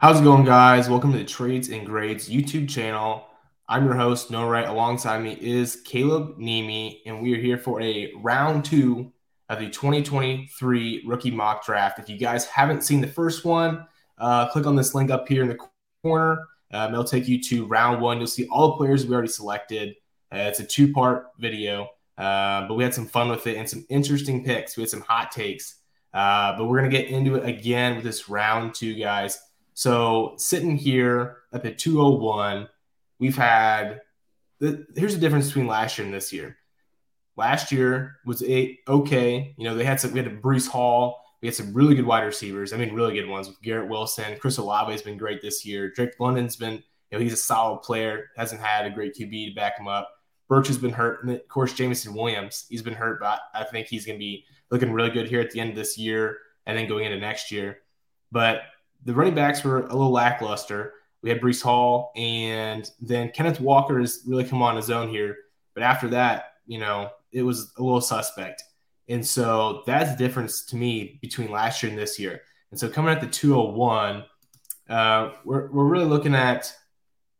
How's it going, guys? Welcome to the Trades and Grades YouTube channel. I'm your host, Noah Wright. Alongside me is Caleb Niemi, and we are here for a round two of the 2023 rookie mock draft. If you guys haven't seen the first one, uh, click on this link up here in the corner. Um, it'll take you to round one. You'll see all the players we already selected. Uh, it's a two part video, uh, but we had some fun with it and some interesting picks. We had some hot takes, uh, but we're going to get into it again with this round two, guys. So sitting here at the 201, we've had the, here's the difference between last year and this year. Last year was a okay. You know, they had some, we had a Breece Hall. We had some really good wide receivers. I mean, really good ones with Garrett Wilson. Chris Olave has been great this year. Drake London's been, you know, he's a solid player. Hasn't had a great QB to back him up. Burks has been hurt. And of course, Jameson Williams, he's been hurt, but I think he's going to be looking really good here at the end of this year and then going into next year. But the running backs were a little lackluster. We had Breece Hall, and then Kenneth Walker has really come on his own here. But after that, you know, it was a little suspect. And so that's the difference to me between last year and this year. And so coming at the 201, uh, we're, we're really looking at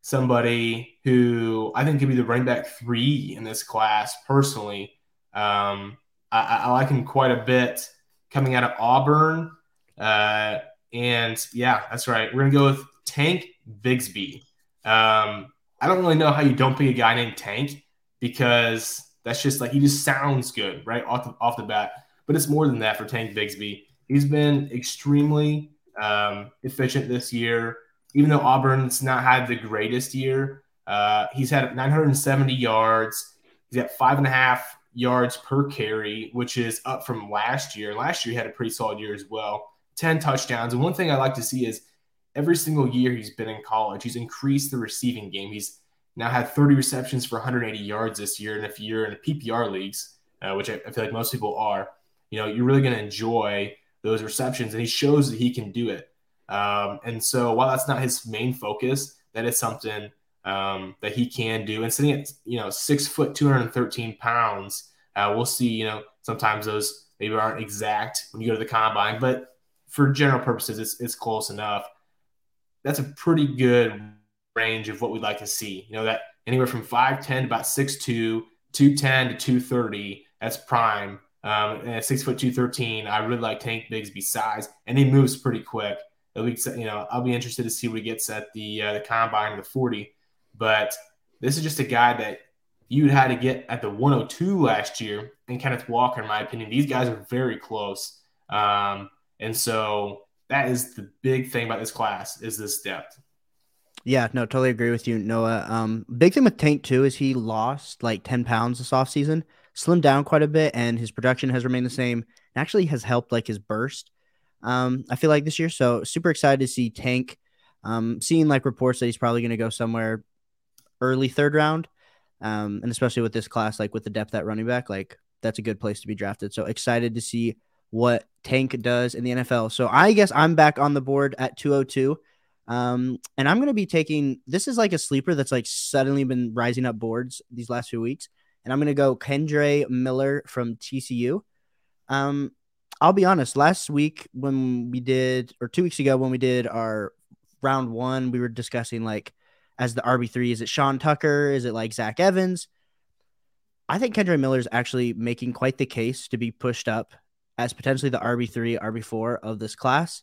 somebody who I think could be the running back three in this class personally. Um, I, I, like him quite a bit coming out of Auburn. Uh, and yeah, that's right. We're to go with Tank Bigsby. Um, I don't really know how you don't pick a guy named Tank because that's just like he just sounds good right off the, off the bat. But it's more than that for Tank Bigsby. He's been extremely um, efficient this year, even though Auburn's not had the greatest year. Uh, he's had 970 yards. He's got five and a half yards per carry, which is up from last year. Last year he had a pretty solid year as well. 10 touchdowns. And one thing I like to see is every single year he's been in college, he's increased the receiving game. He's now had 30 receptions for 180 yards this year. And if you're in a PPR leagues, uh, which I, I, feel like most people are, you know, you're really going to enjoy those receptions. And he shows that he can do it. Um, and so while that's not his main focus, that is something um, that he can do. And sitting at, you know, six foot, 213 pounds, uh, we'll see, you know, sometimes those maybe aren't exact when you go to the combine, but for general purposes, it's, it's close enough. That's a pretty good range of what we'd like to see. You know, that anywhere from 5'10 to about 6'2, 210 to 230, that's prime. Um, and at six foot 213, I really like Tank Bigsby size, and he moves pretty quick. It'll be, you know, I'll be interested to see what he gets at the uh, the combine the 40. But this is just a guy that you'd had to get at the 102 last year, and Kenneth Walker, in my opinion. These guys are very close. Um, and so that is the big thing about this class is this depth. Yeah, no, totally agree with you, Noah. Um, big thing with Tank too is he lost like 10 pounds this offseason, slimmed down quite a bit, and his production has remained the same. and Actually has helped like his burst. Um, I feel like this year. So super excited to see Tank. Um, seeing like reports that he's probably going to go somewhere early third round. Um, and especially with this class, like with the depth at running back, like that's a good place to be drafted. So excited to see what Tank does in the NFL. So I guess I'm back on the board at 202. Um, and I'm going to be taking this is like a sleeper that's like suddenly been rising up boards these last few weeks. And I'm going to go Kendre Miller from TCU. Um, I'll be honest, last week when we did, or two weeks ago when we did our round one, we were discussing like as the RB3, is it Sean Tucker? Is it like Zach Evans? I think Kendre Miller is actually making quite the case to be pushed up as potentially the RB3, RB4 of this class.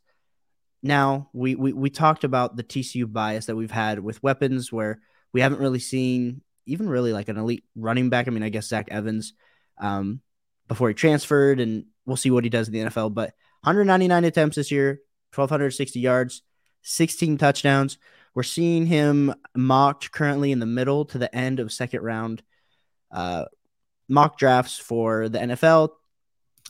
Now, we, we, we talked about the TCU bias that we've had with weapons where we haven't really seen even really like an elite running back. I mean, I guess Zach Evans um, before he transferred, and we'll see what he does in the NFL. But 199 attempts this year, 1,260 yards, 16 touchdowns. We're seeing him mocked currently in the middle to the end of second round uh, mock drafts for the NFL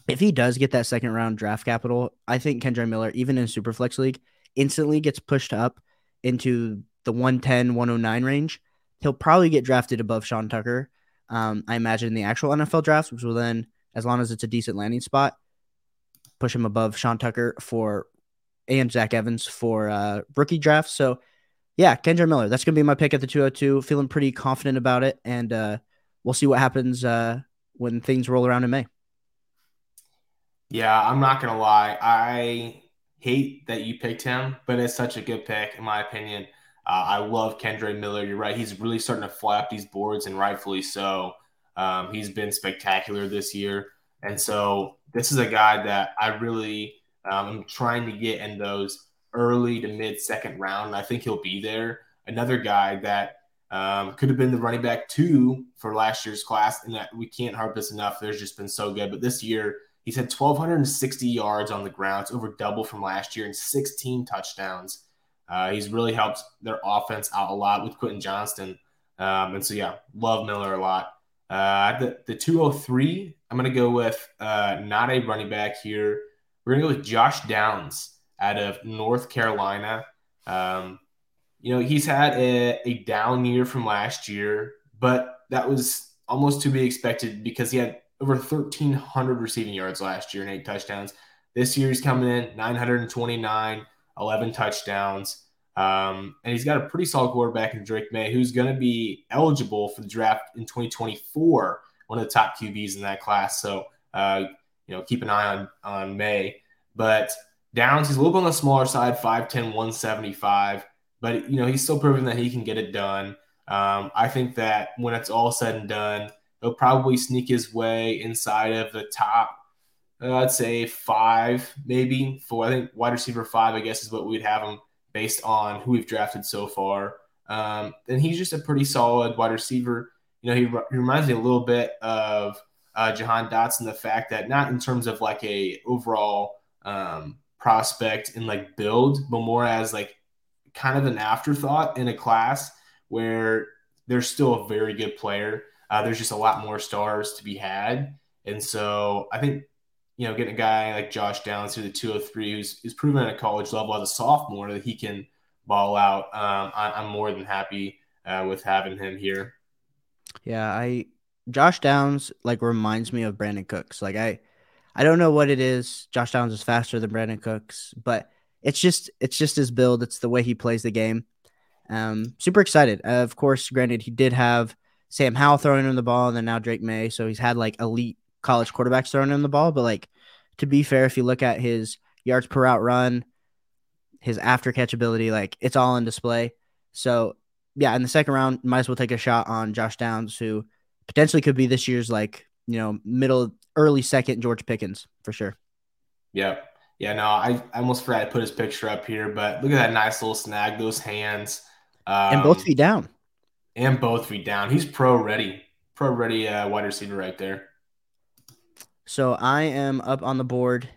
if he does get that second round draft capital, I think Kendre Miller, even in Superflex League, instantly gets pushed up into the 110, 109 range. He'll probably get drafted above Sean Tucker. Um, I imagine in the actual NFL drafts, which will then, as long as it's a decent landing spot, push him above Sean Tucker for and Zach Evans for uh, rookie drafts. So, yeah, Kendre Miller. That's going to be my pick at the 202. Feeling pretty confident about it. And uh, we'll see what happens uh, when things roll around in May. Yeah, I'm not gonna lie. I hate that you picked him, but it's such a good pick, in my opinion. Uh, I love Kendre Miller. You're right. He's really starting to fly up these boards, and rightfully so. Um, he's been spectacular this year. And so this is a guy that I really um, am trying to get in those early to mid second round. I think he'll be there. Another guy that um, could have been the running back two for last year's class, and that we can't harp this enough. There's just been so good. But this year, he's had 1,260 yards on the ground. It's over double from last year and 16 touchdowns. Uh, he's really helped their offense out a lot with Quentin Johnston. Um, and so, yeah, love Miller a lot. Uh, the, the 203, I'm going to go with uh, not a running back here. We're going to go with Josh Downs out of North Carolina. Um, you know, he's had a, a down year from last year, but that was almost to be expected because he had over 1,300 receiving yards last year and eight touchdowns. This year he's coming in 929, 11 touchdowns. Um, and he's got a pretty solid quarterback in Drake Maye, who's going to be eligible for the draft in 2024, one of the top QBs in that class. So, uh, you know, keep an eye on, on Maye. But Downs, he's a little bit on the smaller side, 5'10, 175. But, you know, he's still proving that he can get it done. Um, I think that when it's all said and done, he'll probably sneak his way inside of the top, uh, I'd say five, maybe four. I think wide receiver five, I guess, is what we'd have him based on who we've drafted so far. Um, and he's just a pretty solid wide receiver. You know, he, he reminds me a little bit of uh, Jahan Dotson, the fact that not in terms of like a overall um, prospect and like build, but more as like kind of an afterthought in a class where there's still a very good player. Uh, there's just a lot more stars to be had. And so I think, you know, getting a guy like Josh Downs to the 203 who's, who's proven at a college level as a sophomore that he can ball out, um, I, am more than happy uh, with having him here. Yeah, I Josh Downs like reminds me of Brandin Cooks. Like I I don't know what it is. Josh Downs is faster than Brandin Cooks, but it's just it's just his build. It's the way he plays the game. Um, super excited. Uh, of course, granted, he did have Sam Howell throwing him the ball, and then now Drake Maye. So he's had like elite college quarterbacks throwing him the ball. But like to be fair, if you look at his yards per route run, his after catch ability, like it's all on display. So yeah, in the second round, might as well take a shot on Josh Downs, who potentially could be this year's like you know middle early second George Pickens for sure. Yep. Yeah, no, I, I almost forgot to put his picture up here, but look at that nice little snag, those hands. Um, and both feet down. And both feet down. He's pro ready. Pro ready uh, wide receiver right there. So I am up on the board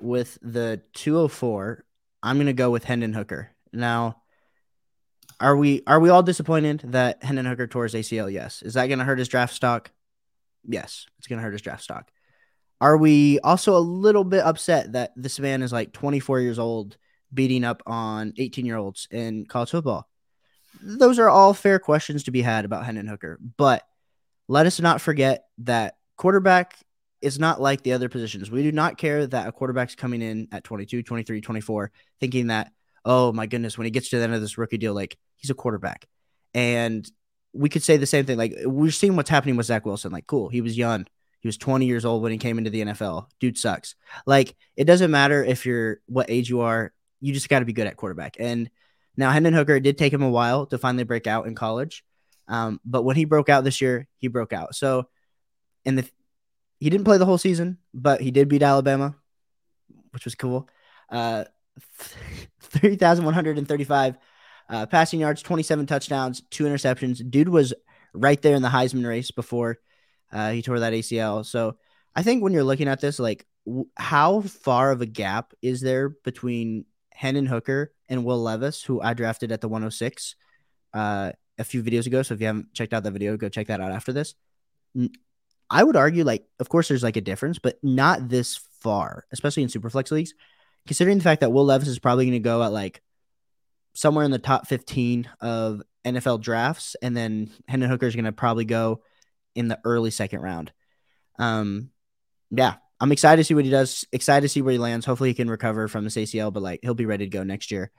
with the 204. I'm going to go with Hendon Hooker. Now, are we are we all disappointed that Hendon Hooker tore his ACL? Yes. Is that going to hurt his draft stock? Yes, it's going to hurt his draft stock. Are we also a little bit upset that this man is like 24 years old, beating up on 18 year olds in college football? Those are all fair questions to be had about Hendon Hooker. But let us not forget that quarterback is not like the other positions. We do not care that a quarterback's coming in at 22, 23, 24, thinking that, oh my goodness, when he gets to the end of this rookie deal, like he's a quarterback. And we could say the same thing. Like we're seeing what's happening with Zach Wilson. Like, cool, he was young. He was 20 years old when he came into the NFL. Dude sucks. Like it doesn't matter if you're what age you are. You just got to be good at quarterback. And now Hendon Hooker, it did take him a while to finally break out in college. Um, but when he broke out this year, he broke out. So, and the he didn't play the whole season, but he did beat Alabama, which was cool. Uh, 3,135 uh, passing yards, 27 touchdowns, two interceptions. Dude was right there in the Heisman race before uh, he tore that ACL. So I think when you're looking at this, like w- how far of a gap is there between Hendon Hooker and Will Levis, who I drafted at the 106 uh, a few videos ago. So if you haven't checked out that video, go check that out after this. I would argue, like, of course, there's like a difference, but not this far, especially in superflex leagues. Considering the fact that Will Levis is probably going to go at like somewhere in the top 15 of NFL drafts, and then Hendon Hooker is going to probably go in the early second round. Um, yeah, I'm excited to see what he does. Excited to see where he lands. Hopefully, he can recover from this ACL, but like he'll be ready to go next year.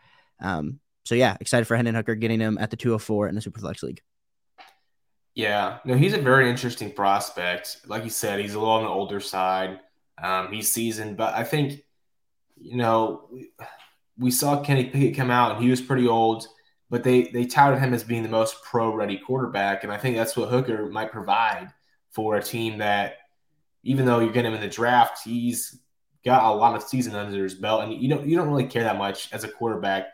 Um, so yeah, excited for Hendon Hooker getting him at the 204 in the Superflex League. Yeah, no, he's a very interesting prospect. Like you said, he's a little on the older side. Um, he's seasoned, but I think you know, we saw Kenny Pickett come out and he was pretty old, but they they touted him as being the most pro ready quarterback, and I think that's what Hooker might provide for a team that, even though you're getting him in the draft, he's got a lot of season under his belt, and you don't you don't really care that much as a quarterback,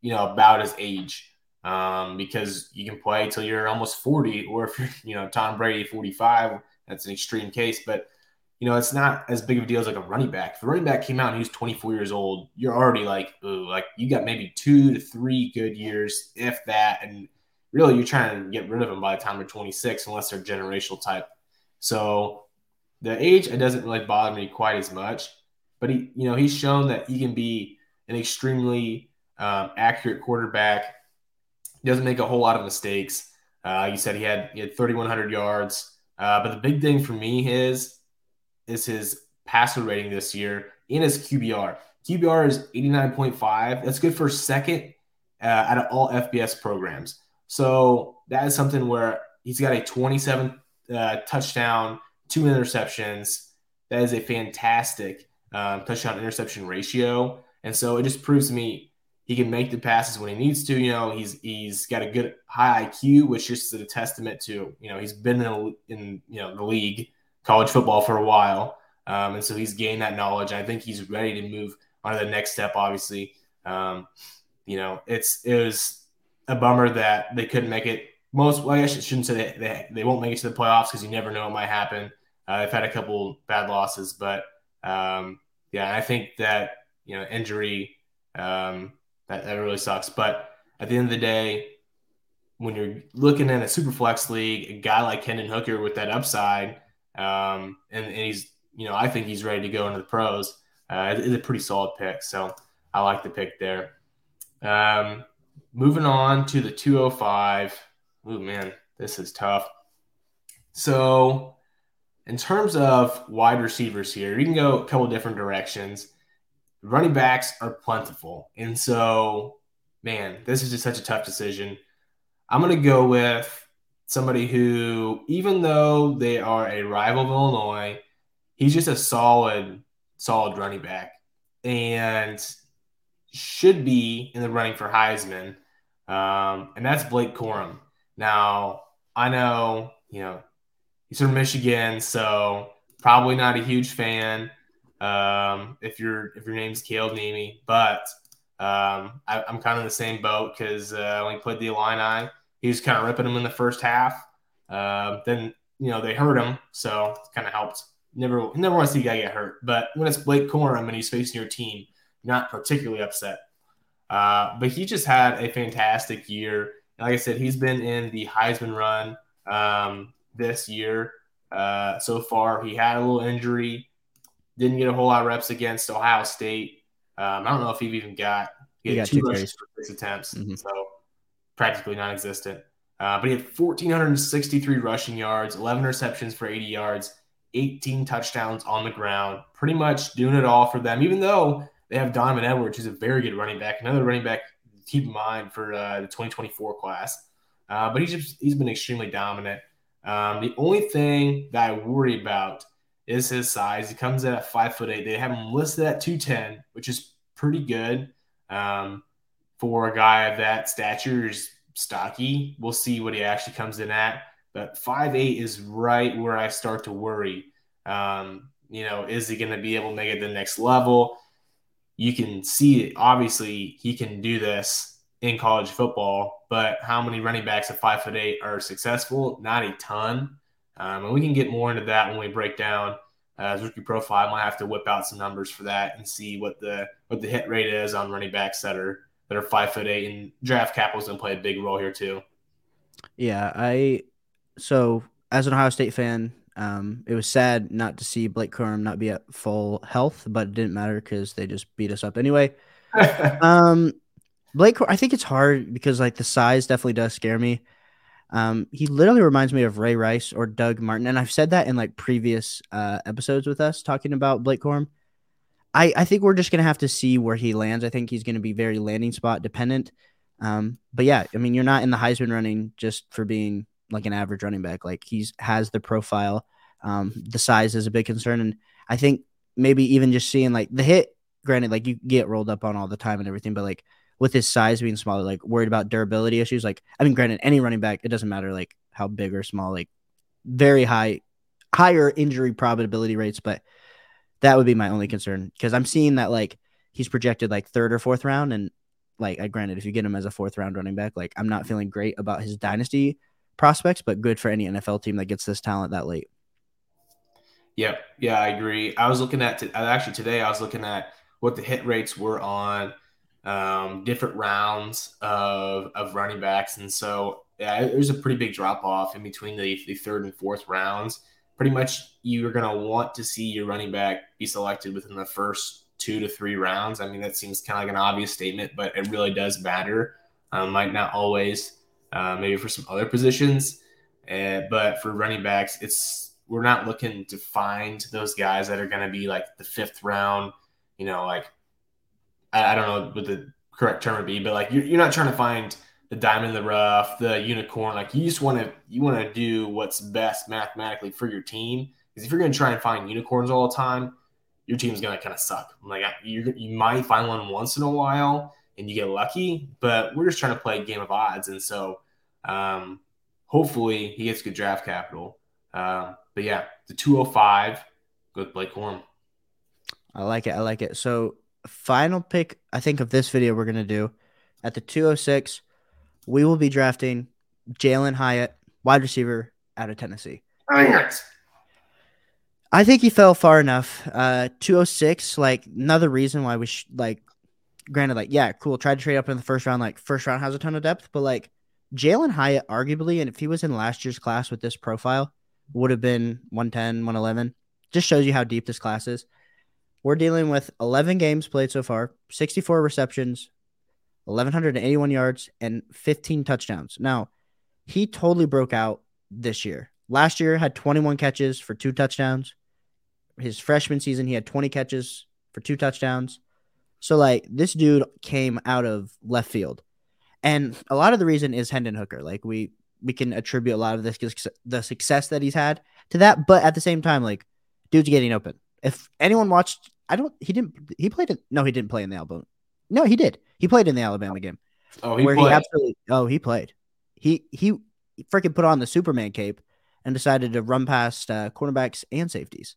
you know, about his age. Um, because you can play till you're almost 40, or if you're, you know, Tom Brady 45, that's an extreme case. But you know, it's not as big of a deal as like a running back. If the running back came out and he was 24 years old, you're already like, ooh, like you got maybe two to three good years, if that. And really, you're trying to get rid of them by the time they're 26, unless they're generational type. So the age, it doesn't really bother me quite as much. But he, you know, he's shown that he can be an extremely um, accurate quarterback. He doesn't make a whole lot of mistakes. Uh, you said he had he had 3,100 yards. Uh, but the big thing for me is is his passer rating this year in his QBR. QBR is 89.5. That's good for second uh, out of all FBS programs. So that is something where he's got a 27 uh, touchdown, two interceptions. That is a fantastic um, touchdown interception ratio. And so it just proves to me he can make the passes when he needs to. You know, he's he's got a good high IQ, which is a testament to you know he's been in, in you know the league college football for a while. Um, and so he's gained that knowledge. I think he's ready to move on to the next step. Obviously, um, you know, it's it was a bummer that they couldn't make it. Most, well, I guess I shouldn't say they, they, they won't make it to the playoffs because you never know what might happen. Uh, they've had a couple bad losses, but um, yeah, I think that you know injury um, that, that really sucks. But at the end of the day, when you're looking at a super flex league, a guy like Hendon Hooker with that upside um, and, and, he's, you know, I think he's ready to go into the pros. Uh, it's a pretty solid pick. So I like the pick there. Um, moving on to the 205. Oh, man, this is tough. So, in terms of wide receivers here, you can go a couple different directions. Running backs are plentiful. And so, man, this is just such a tough decision. I'm going to go with somebody who, even though they are a rival of Illinois, he's just a solid, solid running back and should be in the running for Heisman. Um, and that's Blake Corum. Now, I know, you know, he's from Michigan, so probably not a huge fan. Um, if your if your name's Caleb Niemi, but um, I, am kind of in the same boat because uh, when he played the Illini, he was kind of ripping them in the first half. Uh, then you know they hurt him, so it kind of helped. Never, never want to see a guy get hurt. But when it's Blake Corum and he's facing your team, not particularly upset. Uh, but he just had a fantastic year. like I said, he's been in the Heisman run um, this year uh, so far. He had a little injury, didn't get a whole lot of reps against Ohio State. Um, I don't know if he even got, he, he got two, two six attempts. Mm-hmm. So practically non-existent. Uh, but he had 1,463 rushing yards, 11 receptions for 80 yards, 18 touchdowns on the ground. Pretty much doing it all for them, even though they have Donovan Edwards, who's a very good running back. Another running back to keep in mind for uh, the 2024 class. Uh, but he's just, he's been extremely dominant. Um, the only thing that I worry about is his size. He comes at five foot eight. They have him listed at 210, which is pretty good. Um, for a guy of that stature is stocky. We'll see what he actually comes in at. But five eight is right where I start to worry. Um, you know, is he going to be able to make it the next level? You can see it. Obviously, he can do this in college football, but how many running backs at five foot eight are successful? Not a ton. Um, and we can get more into that when we break down uh, his rookie profile. I might have to whip out some numbers for that and see what the what the hit rate is on running backs that are that are five foot eight, and draft capital is going to play a big role here too. Yeah, I so as an Ohio State fan, um, it was sad not to see Blake Corum not be at full health, but it didn't matter because they just beat us up anyway. um, Blake, I think it's hard because like the size definitely does scare me. Um, he literally reminds me of Ray Rice or Doug Martin, and I've said that in like previous uh, episodes with us talking about Blake Corum. I, I think we're just gonna have to see where he lands. I think he's gonna be very landing spot dependent. Um, but yeah, I mean, you're not in the Heisman running just for being like an average running back. Like he's has the profile. Um, the size is a big concern, and I think maybe even just seeing like the hit granted, like you get rolled up on all the time and everything, but like with his size being smaller, like worried about durability issues. Like, I mean, granted, any running back, it doesn't matter like how big or small, like very high, higher injury probability rates, but that would be my only concern because I'm seeing that like he's projected like third or fourth round, and like, I granted, if you get him as a fourth round running back, like I'm not feeling great about his dynasty prospects, but good for any NFL team that gets this talent that late. Yep. Yeah, I agree. I was looking at t- actually today. I was looking at what the hit rates were on um, different rounds of, of running backs, and so yeah, there's a pretty big drop off in between the, the third and fourth rounds. Pretty much, you're going to want to see your running back be selected within the first two to three rounds. I mean, that seems kind of like an obvious statement, but it really does matter. Um, might not always, uh, maybe for some other positions, uh, but for running backs, it's we're not looking to find those guys that are going to be like the fifth round. You know, like I, I, don't know what the correct term would be, but like you're, you're not trying to find the diamond in the rough, the unicorn. Like you just want to you want to do what's best mathematically for your team. Because if you're going to try and find unicorns all the time, your team's going to kind of suck. Like you you might find one once in a while and you get lucky, but we're just trying to play a game of odds, and so um, hopefully he gets good draft capital. Um, but yeah, the 205, good Blake Corum. I like it. I like it. So final pick, I think, of this video we're gonna do at the 206, we will be drafting Jalen Hyatt, wide receiver out of Tennessee. I think he fell far enough. Uh, 206, like another reason why we sh- like, granted, like, yeah, cool. Tried to trade up in the first round. Like, first round has a ton of depth, but like, Jalen Hyatt, arguably, and if he was in last year's class with this profile, would have been 110, 111. Just shows you how deep this class is. We're dealing with 11 games played so far, 64 receptions, 1,181 yards, and 15 touchdowns. Now, he totally broke out this year. Last year had 21 catches for two touchdowns. His freshman season, he had 20 catches for two touchdowns. So, like, this dude came out of left field. And a lot of the reason is Hendon Hooker. Like, we we can attribute a lot of this the success that he's had to that. But at the same time, like dude's getting open. If anyone watched, I don't. He didn't. He played it. No, he didn't play in the Alabama. No, he did. He played in the Alabama game. Oh, he where played. he absolutely. Oh, he played. He he freaking put on the Superman cape and decided to run past uh, cornerbacks and safeties.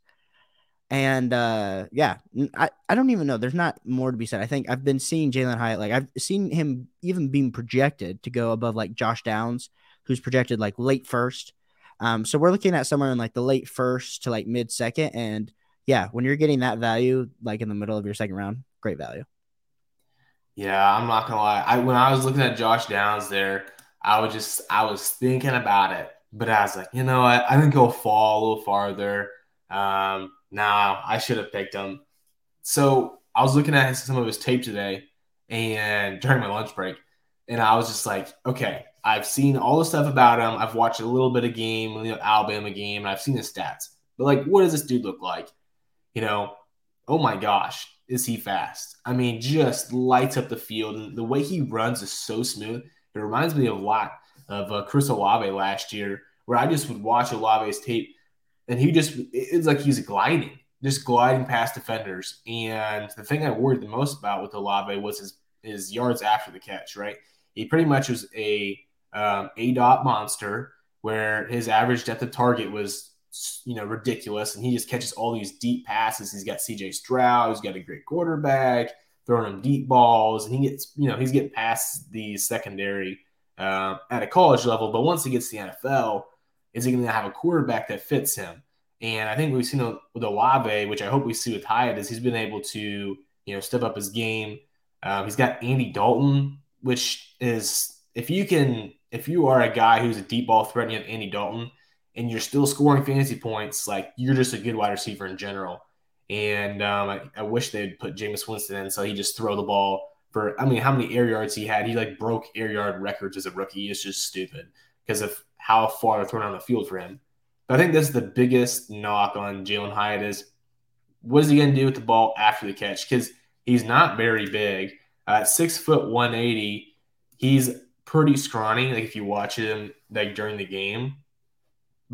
And uh, yeah, I, I don't even know. There's not more to be said. I think I've been seeing Jalen Hyatt. Like I've seen him even being projected to go above like Josh Downs who's projected like late first. Um, so we're looking at somewhere in like the late first to like mid second. And yeah, when you're getting that value, like in the middle of your second round, great value. Yeah, I'm not gonna lie. I when I was looking at Josh Downs there, I was just I was thinking about it, but I was like, you know what? I think he'll fall a little farther. Um, now I should have picked him. So I was looking at some of his tape today, and during my lunch break, and I was just like, okay, I've seen all the stuff about him. I've watched a little bit of game, you know, Alabama game, and I've seen his stats. But like, what does this dude look like? You know, oh my gosh, is he fast? I mean, just lights up the field, and the way he runs is so smooth. It reminds me a lot of uh, Chris Olave last year, where I just would watch Olave's tape, and he just it's like he's gliding, just gliding past defenders. And the thing I worried the most about with Olave was his his yards after the catch. Right, he pretty much was a um, a dot monster where his average depth of target was you know ridiculous, and he just catches all these deep passes. He's got C.J. Stroud, he's got a great quarterback throwing him deep balls, and he gets you know he's getting past the secondary uh, at a college level. But once he gets to the NFL, is he going to have a quarterback that fits him? And I think we've seen with Olave, which I hope we see with Hyatt, is he's been able to you know step up his game. Um, he's got Andy Dalton, which is if you can if you are a guy who's a deep ball threat and you have Andy Dalton and you're still scoring fantasy points, like you're just a good wide receiver in general. And um, I, I, wish they'd put Jameis Winston in so he just throw the ball for. I mean, how many air yards he had? He like broke air yard records as a rookie. It's just stupid because of how far they're throwing on the field for him. But I think this is the biggest knock on Jalen Hyatt is what is he going to do with the ball after the catch? Because he's not very big. Uh, six foot one eighty, he's pretty scrawny, like if you watch him like during the game,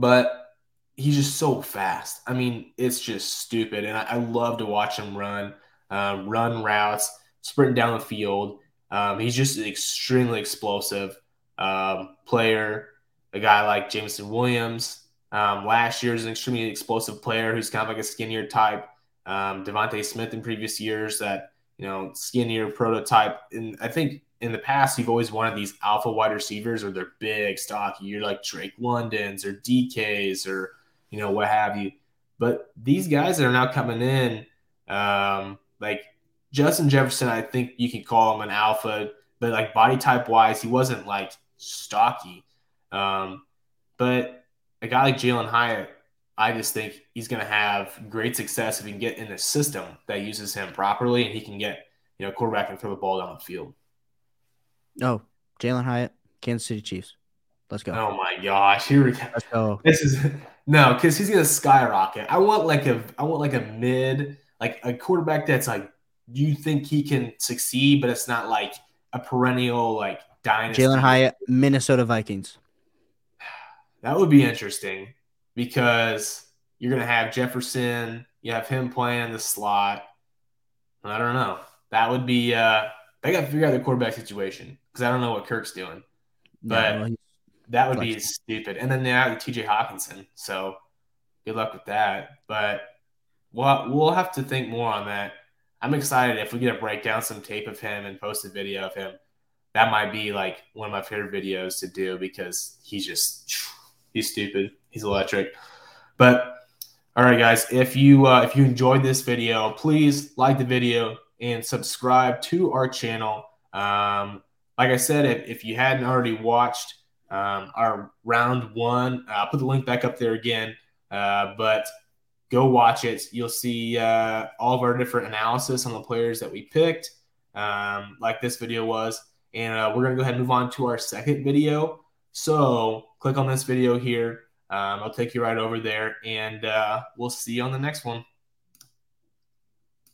but he's just so fast. I mean, it's just stupid, and I, I love to watch him run. um, run routes, sprint down the field. Um, he's just an extremely explosive um, player. A guy like Jameson Williams um, last year is an extremely explosive player who's kind of like a skinnier type. Um, DeVonta Smith in previous years, that you know skinnier prototype. And I think in the past you've always wanted these alpha wide receivers, or they're big, stocky. You're like Drake Londons or DKs or you know what have you. But these guys that are now coming in, um, like Justin Jefferson, I think you can call him an alpha, but like body type wise, he wasn't like stocky. Um, but a guy like Jalen Hyatt, I just think he's going to have great success if he can get in a system that uses him properly and he can get, you know, quarterback and throw the ball down the field. Oh, Jalen Hyatt, Kansas City Chiefs. Let's go. Oh my gosh, here we go. Let's go. This is no, because he's gonna skyrocket. I want like a, I want like a mid, like a quarterback that's like, you think he can succeed, but it's not like a perennial like dynasty. Jalen Hyatt, Minnesota Vikings. That would be interesting because you're gonna have Jefferson. You have him playing in the slot. I don't know. That would be. uh They got to figure out the quarterback situation because I don't know what Kirk's doing. But that would be stupid. And then they have TJ Hockenson. So good luck with that. But we'll, we'll have to think more on that. I'm excited if we get to break down some tape of him and post a video of him. That might be like one of my favorite videos to do because he's just he's stupid. He's electric. But all right, guys, if you uh, if you enjoyed this video, please like the video and subscribe to our channel. Um, like I said, if, if you hadn't already watched um, our round one. I'll put the link back up there again, uh, but go watch it. You'll see uh, all of our different analysis on the players that we picked, um, like this video was. And uh, we're going to go ahead and move on to our second video. So click on this video here. Um, I'll take you right over there, and uh, we'll see you on the next one.